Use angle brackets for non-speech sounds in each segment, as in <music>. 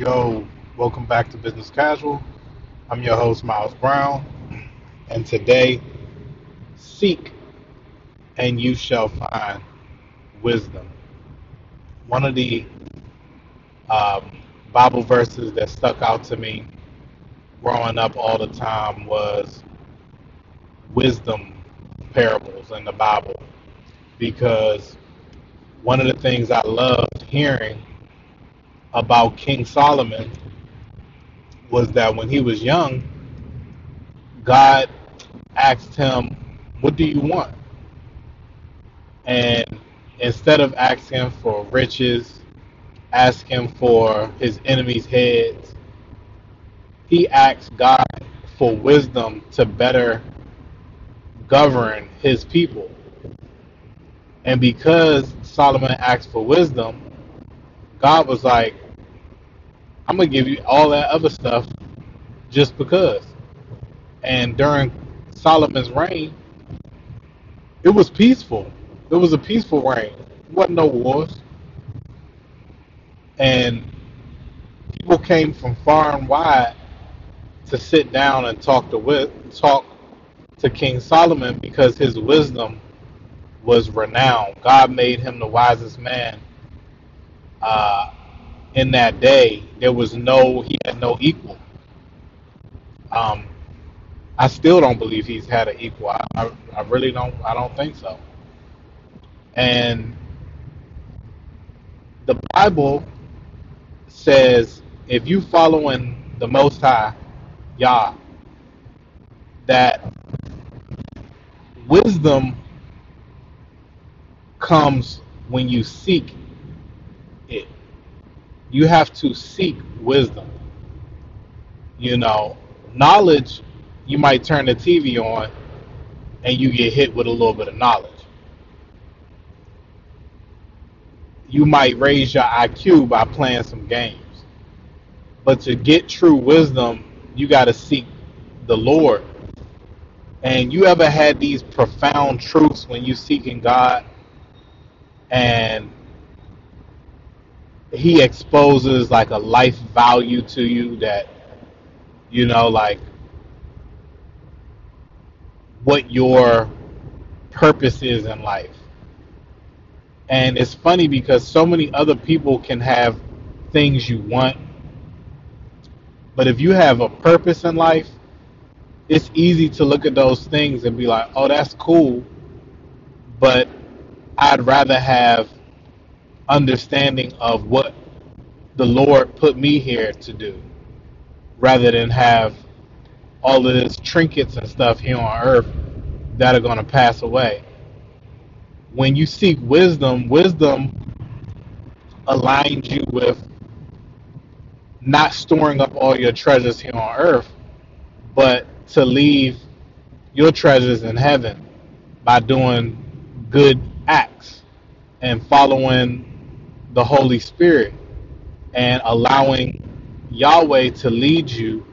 yo, welcome back to Business Casual. I'm your host, Miles Brown, and today, seek and you shall find wisdom. One of the um, Bible verses that stuck out to me growing up all the time was wisdom parables in the Bible because one of the things I loved hearing about King Solomon was that when he was young, God asked him, What do you want? And instead of asking for riches, asking for his enemies' heads, he asked God for wisdom to better govern his people. And because Solomon asked for wisdom, God was like, I'm gonna give you all that other stuff just because. And during Solomon's reign, it was peaceful. It was a peaceful reign. There wasn't no wars. And people came from far and wide to sit down and talk to talk to King Solomon because his wisdom was renowned. God made him the wisest man uh, in that day, there was no, he had no equal. Um, I still don't believe he's had an equal. I, I, I really don't. I don't think so. And the Bible says if you following the Most High, Yah, that wisdom comes when you seek you have to seek wisdom. You know, knowledge, you might turn the TV on and you get hit with a little bit of knowledge. You might raise your IQ by playing some games. But to get true wisdom, you got to seek the Lord. And you ever had these profound truths when you seeking God and he exposes like a life value to you that you know like what your purpose is in life. And it's funny because so many other people can have things you want but if you have a purpose in life it's easy to look at those things and be like oh that's cool but i'd rather have understanding of what the Lord put me here to do rather than have all of this trinkets and stuff here on earth that are going to pass away. When you seek wisdom, wisdom aligns you with not storing up all your treasures here on earth, but to leave your treasures in heaven by doing good acts and following the Holy Spirit and allowing Yahweh to lead you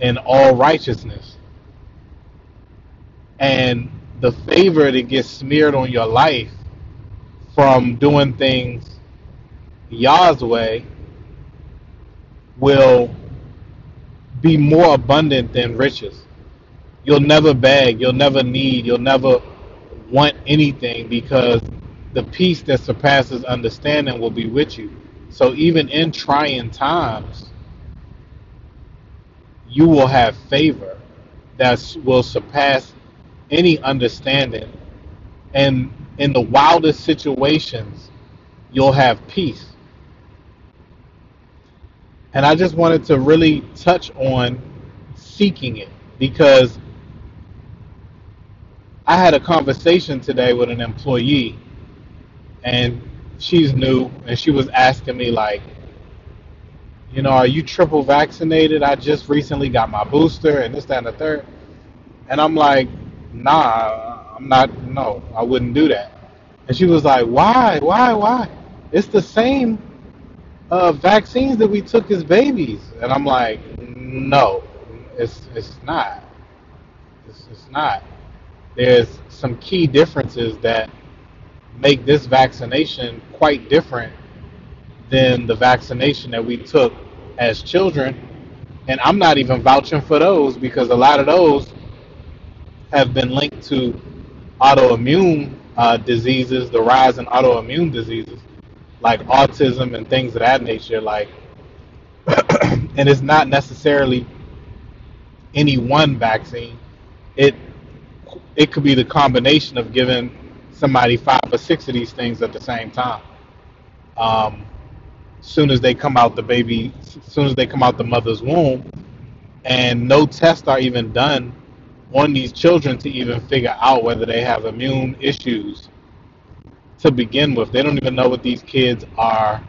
in all righteousness. And the favor that gets smeared on your life from doing things Yah's way will be more abundant than riches. You'll never beg, you'll never need, you'll never want anything because the peace that surpasses understanding will be with you. So even in trying times, you will have favor that will surpass any understanding. And in the wildest situations, you'll have peace. And I just wanted to really touch on seeking it because I had a conversation today with an employee and she's new, and she was asking me like, you know, are you triple vaccinated? I just recently got my booster, and this, that, and the third. And I'm like, nah, I'm not. No, I wouldn't do that. And she was like, why, why, why? It's the same uh, vaccines that we took as babies. And I'm like, no, it's it's not. It's, it's not. There's some key differences that make this vaccination quite different than the vaccination that we took as children. And I'm not even vouching for those because a lot of those have been linked to autoimmune uh, diseases, the rise in autoimmune diseases like autism and things of that nature. Like, <clears throat> and it's not necessarily any one vaccine. It it could be the combination of giving somebody five or six of these things at the same time. Um, soon as they come out the baby, soon as they come out the mother's womb, and no tests are even done on these children to even figure out whether they have immune issues to begin with. They don't even know what these kids are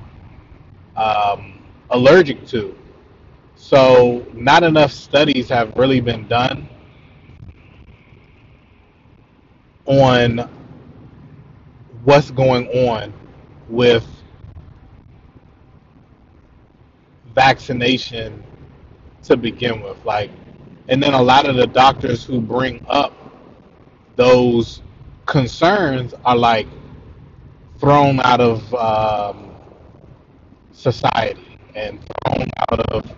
um, allergic to. So, not enough studies have really been done on what's going on with vaccination to begin with. Like, and then a lot of the doctors who bring up those concerns are like thrown out of um, society and thrown out of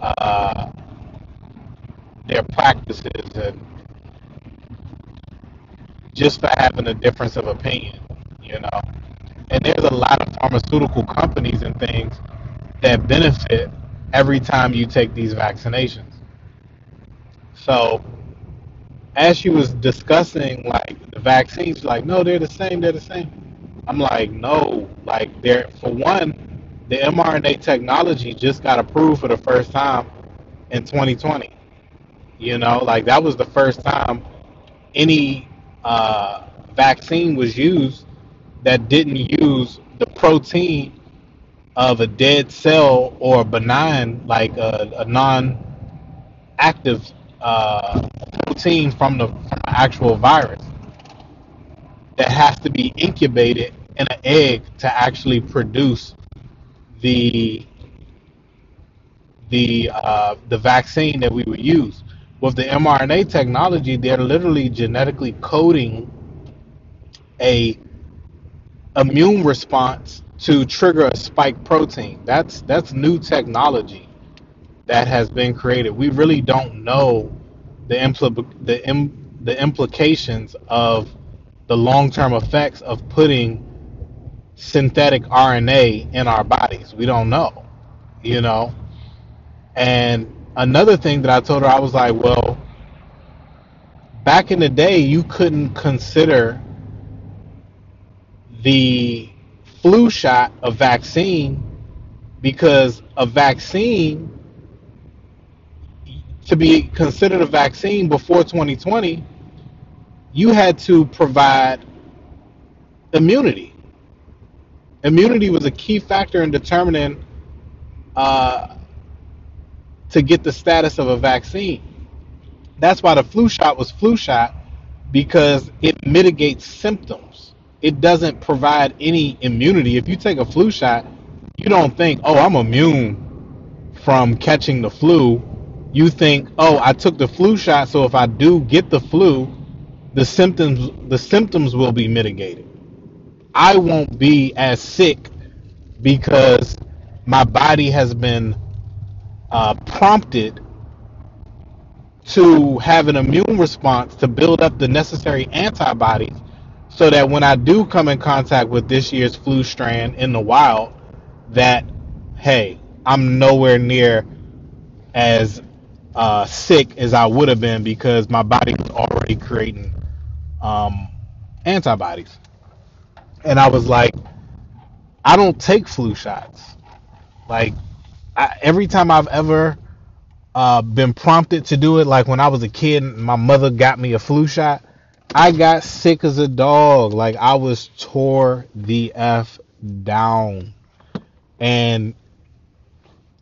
uh, their practices and just for having a difference of opinion, you know. And there's a lot of pharmaceutical companies and things that benefit every time you take these vaccinations. So, as she was discussing like the vaccines, like no, they're the same, they're the same. I'm like, no, like they're for one, the mRNA technology just got approved for the first time in 2020. You know, like that was the first time any uh, vaccine was used that didn't use the protein of a dead cell or benign, like a, a non-active uh, protein from the, from the actual virus that has to be incubated in an egg to actually produce the the uh, the vaccine that we would use. With the mRNA technology, they're literally genetically coding a immune response to trigger a spike protein. That's that's new technology that has been created. We really don't know the impl- the Im- the implications of the long-term effects of putting synthetic RNA in our bodies. We don't know, you know. And another thing that I told her, I was like, well, back in the day, you couldn't consider the flu shot a vaccine because a vaccine to be considered a vaccine before 2020 you had to provide immunity. Immunity was a key factor in determining uh, to get the status of a vaccine that's why the flu shot was flu shot because it mitigates symptoms it doesn't provide any immunity. If you take a flu shot, you don't think, oh, I'm immune from catching the flu. You think, oh, I took the flu shot, so if I do get the flu, the symptoms the symptoms will be mitigated. I won't be as sick because my body has been uh, prompted to have an immune response to build up the necessary antibodies so that when I do come in contact with this year's flu strand in the wild, that hey, I'm nowhere near as uh, sick as I would have been because my body was already creating um, antibodies. And I was like, I don't take flu shots. Like I, every time I've ever uh, been prompted to do it, like when I was a kid, my mother got me a flu shot. I got sick as a dog. Like I was tore the f down, and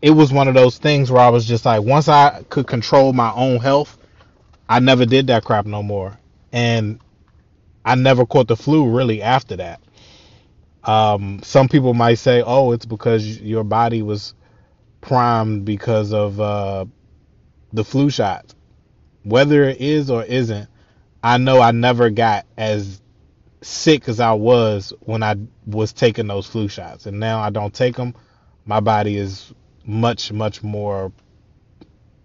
it was one of those things where I was just like, once I could control my own health, I never did that crap no more, and I never caught the flu really after that. Um, some people might say, "Oh, it's because your body was primed because of uh, the flu shots." Whether it is or isn't, I know I never got as sick as I was when I was taking those flu shots, and now I don't take them. My body is much, much more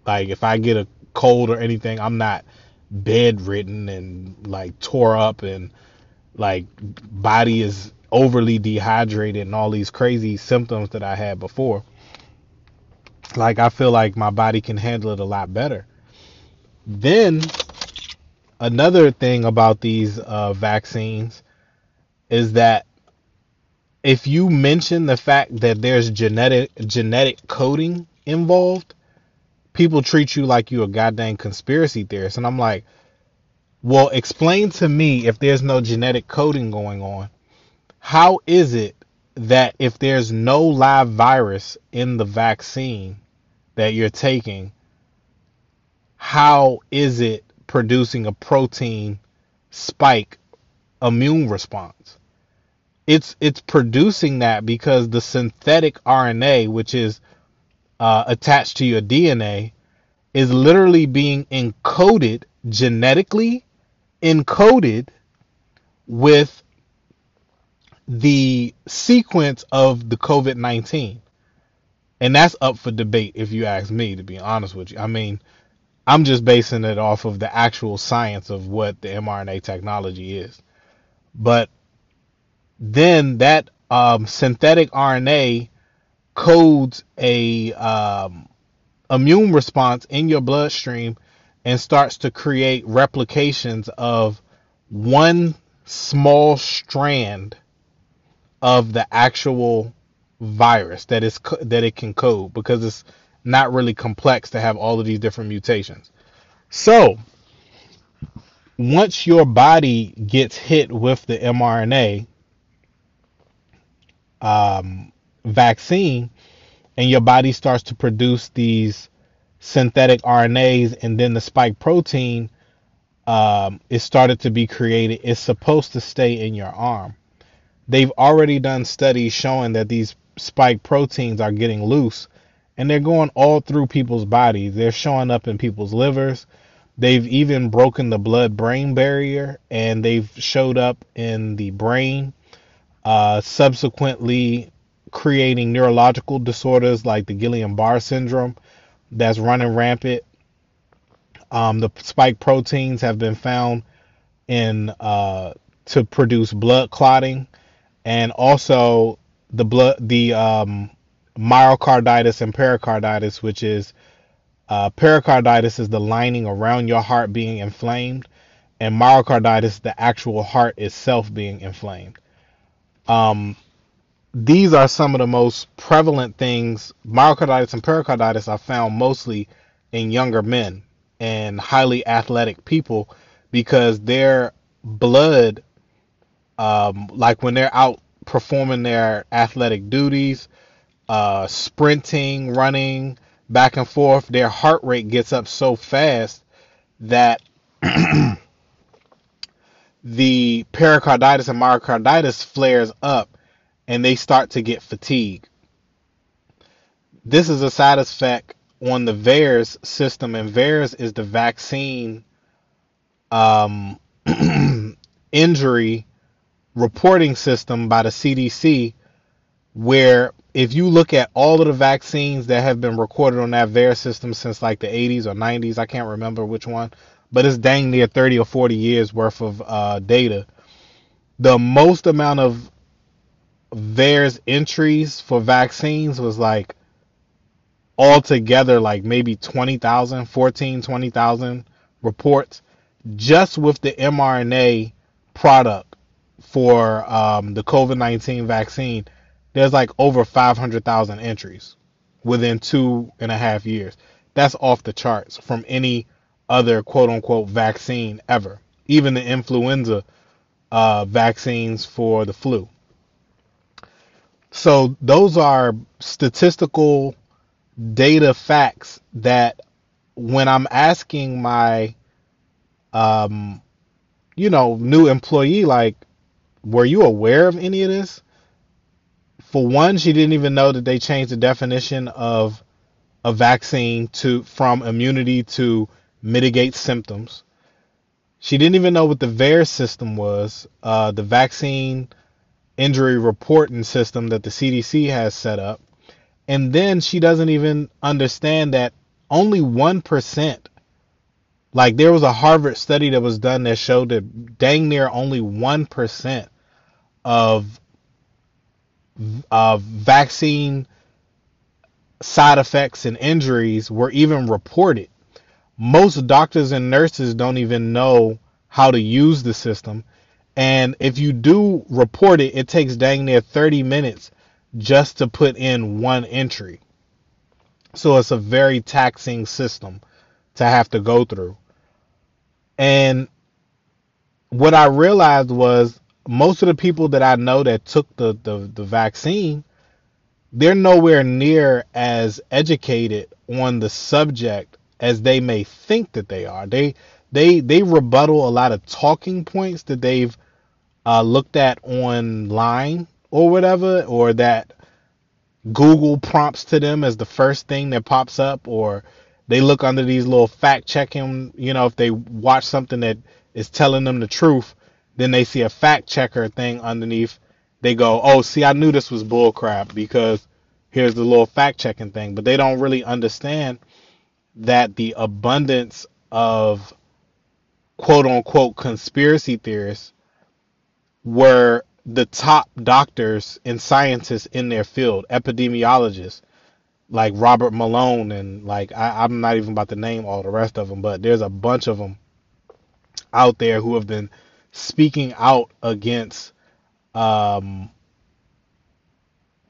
like if I get a cold or anything, I'm not bedridden and like tore up and like body is overly dehydrated and all these crazy symptoms that I had before. Like I feel like my body can handle it a lot better. Then another thing about these uh, vaccines is that if you mention the fact that there's genetic genetic coding involved, people treat you like you're a goddamn conspiracy theorist. And I'm like, well, explain to me if there's no genetic coding going on, how is it that if there's no live virus in the vaccine that you're taking, how is it producing a protein spike immune response? It's it's producing that because the synthetic RNA, which is uh, attached to your DNA, is literally being encoded genetically, encoded with the sequence of the COVID 19. And that's up for debate, if you ask me, to be honest with you. I mean, I'm just basing it off of the actual science of what the mRNA technology is. But then that um, synthetic RNA codes a um, immune response in your bloodstream and starts to create replications of one small strand of the actual virus that is that it can code because it's not really complex to have all of these different mutations. So, once your body gets hit with the mRNA, um, vaccine and your body starts to produce these synthetic RNAs and then the spike protein um, is started to be created, it's supposed to stay in your arm. They've already done studies showing that these spike proteins are getting loose and they're going all through people's bodies. They're showing up in people's livers. They've even broken the blood brain barrier and they've showed up in the brain uh, subsequently creating neurological disorders like the Guillain-Barré syndrome that's running rampant. Um, the spike proteins have been found in uh, to produce blood clotting, and also the blood the um, myocarditis and pericarditis, which is uh, pericarditis is the lining around your heart being inflamed, and myocarditis the actual heart itself being inflamed. Um, these are some of the most prevalent things. Myocarditis and pericarditis are found mostly in younger men and highly athletic people because their blood, um, like when they're out performing their athletic duties, uh, sprinting, running back and forth, their heart rate gets up so fast that <clears throat> the pericarditis and myocarditis flares up and they start to get fatigue. This is a side effect on the VAERS system, and VAERS is the vaccine um, <clears throat> injury reporting system by the CDC, where if you look at all of the vaccines that have been recorded on that VAERS system since like the 80s or 90s, I can't remember which one, but it's dang near 30 or 40 years worth of uh, data. The most amount of VAERS entries for vaccines was like altogether like maybe 20,000, 14, 20,000 reports just with the mRNA product for um, the COVID 19 vaccine. There's like over 500,000 entries within two and a half years. That's off the charts from any other quote unquote vaccine ever, even the influenza uh, vaccines for the flu. So those are statistical data facts that when I'm asking my um, you know, new employee like were you aware of any of this? For one, she didn't even know that they changed the definition of a vaccine to from immunity to mitigate symptoms. She didn't even know what the VAERS system was, uh, the vaccine injury reporting system that the CDC has set up. And then she doesn't even understand that only 1%, like there was a Harvard study that was done that showed that dang near only 1% of uh, vaccine side effects and injuries were even reported. Most doctors and nurses don't even know how to use the system. And if you do report it, it takes dang near 30 minutes just to put in one entry. So it's a very taxing system to have to go through. And what I realized was most of the people that I know that took the, the, the vaccine, they're nowhere near as educated on the subject as they may think that they are. They they they rebuttal a lot of talking points that they've uh, looked at online or whatever, or that Google prompts to them as the first thing that pops up, or they look under these little fact checking. You know, if they watch something that is telling them the truth, then they see a fact checker thing underneath. They go, "Oh, see, I knew this was bullcrap because here's the little fact checking thing." But they don't really understand that the abundance of quote unquote conspiracy theorists were the top doctors and scientists in their field, epidemiologists like Robert Malone and like I, I'm not even about to name all the rest of them, but there's a bunch of them out there who have been speaking out against um,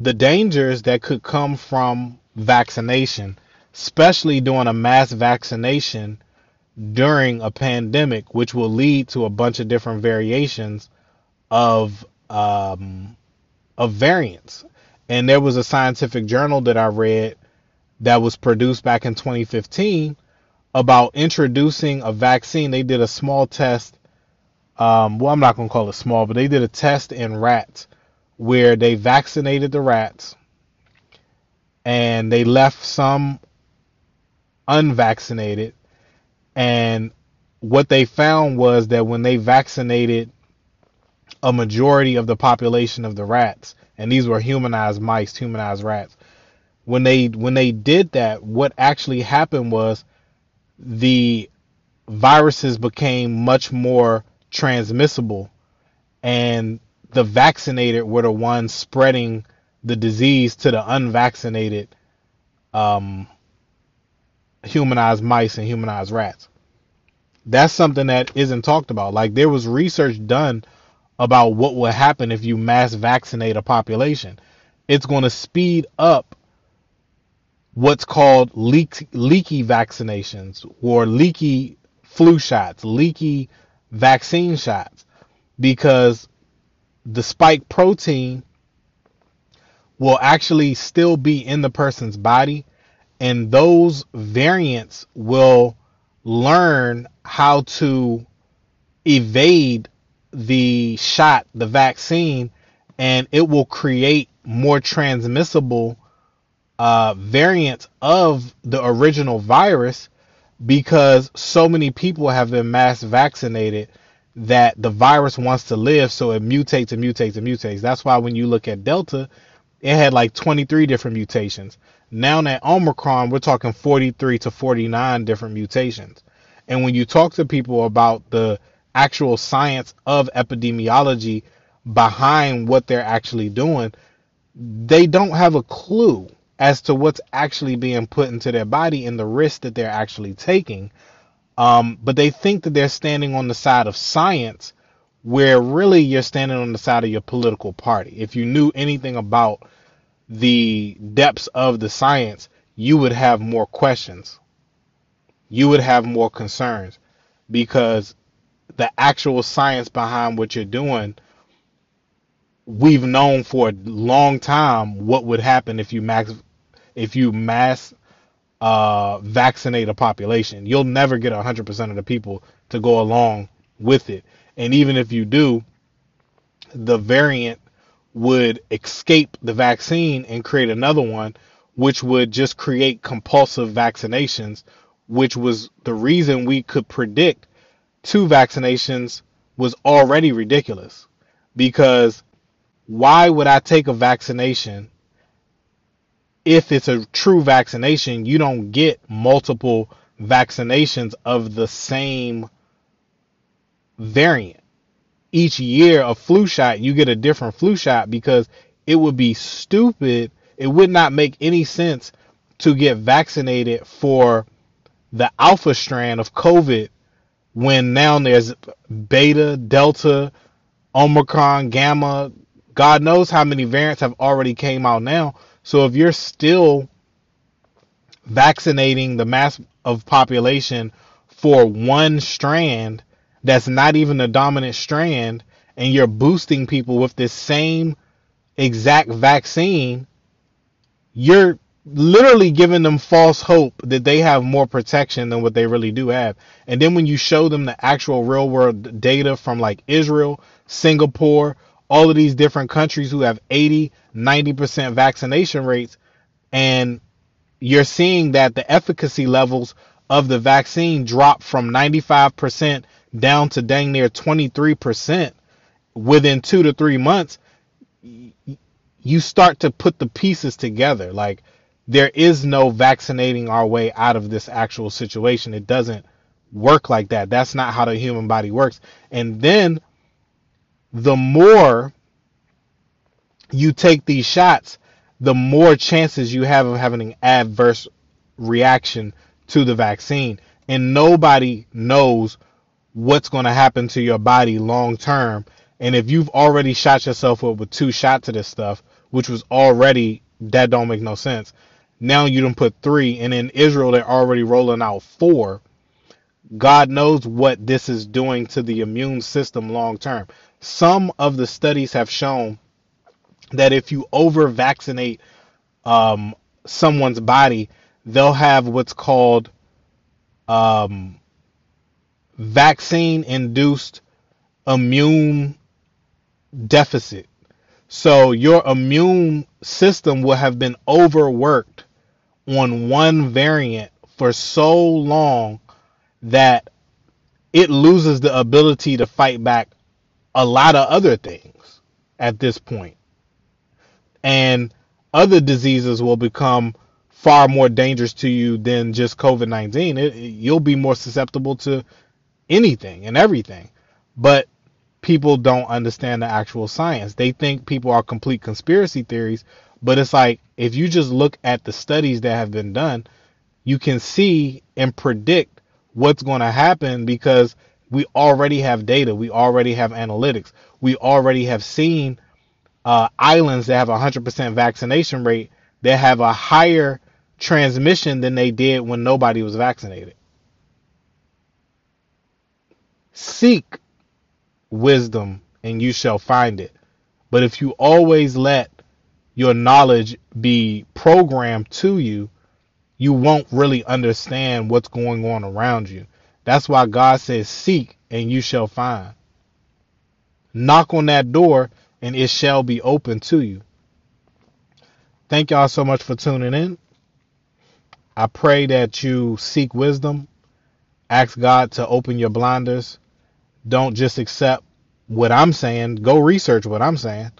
the dangers that could come from vaccination, especially doing a mass vaccination during a pandemic, which will lead to a bunch of different variations of um, of variants. And there was a scientific journal that I read that was produced back in 2015 about introducing a vaccine. They did a small test. Um, well, I'm not going to call it small, but they did a test in rats where they vaccinated the rats and they left some unvaccinated. And what they found was that when they vaccinated a majority of the population of the rats, and these were humanized mice, humanized rats. When they when they did that, what actually happened was the viruses became much more transmissible, and the vaccinated were the ones spreading the disease to the unvaccinated um, humanized mice and humanized rats. That's something that isn't talked about. Like there was research done about what will happen if you mass vaccinate a population. It's going to speed up what's called leak, leaky vaccinations or leaky flu shots, leaky vaccine shots, because the spike protein will actually still be in the person's body, and those variants will learn how to evade the shot, the vaccine, and it will create more transmissible uh, variants of the original virus because so many people have been mass vaccinated that the virus wants to live, so it mutates and mutates and mutates. That's why when you look at Delta, it had like 23 different mutations. Now that Omicron, we're talking 43 to 49 different mutations. And when you talk to people about the actual science of epidemiology behind what they're actually doing, they don't have a clue as to what's actually being put into their body and the risk that they're actually taking. Um, but they think that they're standing on the side of science, where really you're standing on the side of your political party. If you knew anything about the depths of the science, you would have more questions. You would have more concerns because the actual science behind what you're doing, we've known for a long time what would happen if you max if you mass uh, vaccinate a population. You'll never get 100% of the people to go along with it. And even if you do, the variant would escape the vaccine and create another one, which would just create compulsive vaccinations, which was the reason we could predict two vaccinations was already ridiculous because why would I take a vaccination if it's a true vaccination, you don't get multiple vaccinations of the same variant. Each year, a flu shot, you get a different flu shot because it would be stupid. It would not make any sense to get vaccinated for the alpha strand of COVID when now there's beta, delta, omicron, gamma, God knows how many variants have already came out now. So if you're still vaccinating the mass of population for one strand that's not even the dominant strand and you're boosting people with this same exact vaccine, you're literally giving them false hope that they have more protection than what they really do have. And then when you show them the actual real world data from like Israel, Singapore, all of these different countries who have 80, 90% vaccination rates, and you're seeing that the efficacy levels of the vaccine drop from 95% down to dang near 23% within two to three months, you start to put the pieces together. Like, there is no vaccinating our way out of this actual situation. It doesn't work like that. That's not how the human body works. And then the more you take these shots, the more chances you have of having an adverse reaction to the vaccine. And nobody knows what's going to happen to your body long term. And if you've already shot yourself up with two shots of this stuff, which was already that don't make no sense. Now you don't put three, and in Israel they're already rolling out four. God knows what this is doing to the immune system long term. Some of the studies have shown that if you over vaccinate um, someone's body, they'll have what's called um, vaccine induced immune deficit. So your immune system will have been overworked on one variant for so long that it loses the ability to fight back a lot of other things at this point. And other diseases will become far more dangerous to you than just COVID 19. You'll be more susceptible to anything and everything. But people don't understand the actual science. They think people are complete conspiracy theories, but it's like if you just look at the studies that have been done, you can see and predict what's going to happen because we already have data, we already have analytics, we already have seen uh, islands that have a 100% vaccination rate that have a higher transmission than they did when nobody was vaccinated. Seek wisdom and you shall find it. But if you always let your knowledge be programmed to you, you won't really understand what's going on around you. That's why God says, Seek and you shall find. Knock on that door and it shall be open to you. Thank y'all so much for tuning in. I pray that you seek wisdom, ask God to open your blinders. Don't just accept what I'm saying. Go research what I'm saying.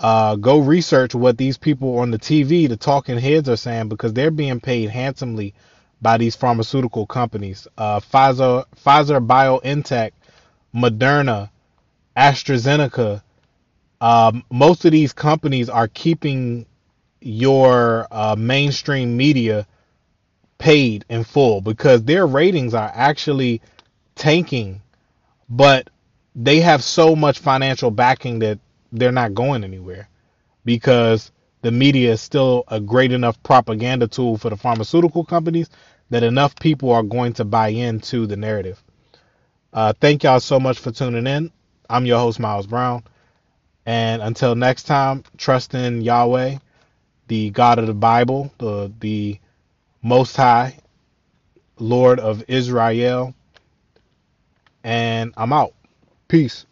Uh, go research what these people on the TV, the talking heads, are saying because they're being paid handsomely by these pharmaceutical companies. Uh, Pfizer, Pfizer, BioNTech, Moderna, AstraZeneca. Um, most of these companies are keeping your uh, mainstream media paid in full because their ratings are actually tanking, but they have so much financial backing that they're not going anywhere because the media is still a great enough propaganda tool for the pharmaceutical companies that enough people are going to buy into the narrative. Uh, thank y'all so much for tuning in. I'm your host, Miles Brown. And until next time, trust in Yahweh, the God of the Bible, the, the Most High, Lord of Israel. And I'm out. Peace.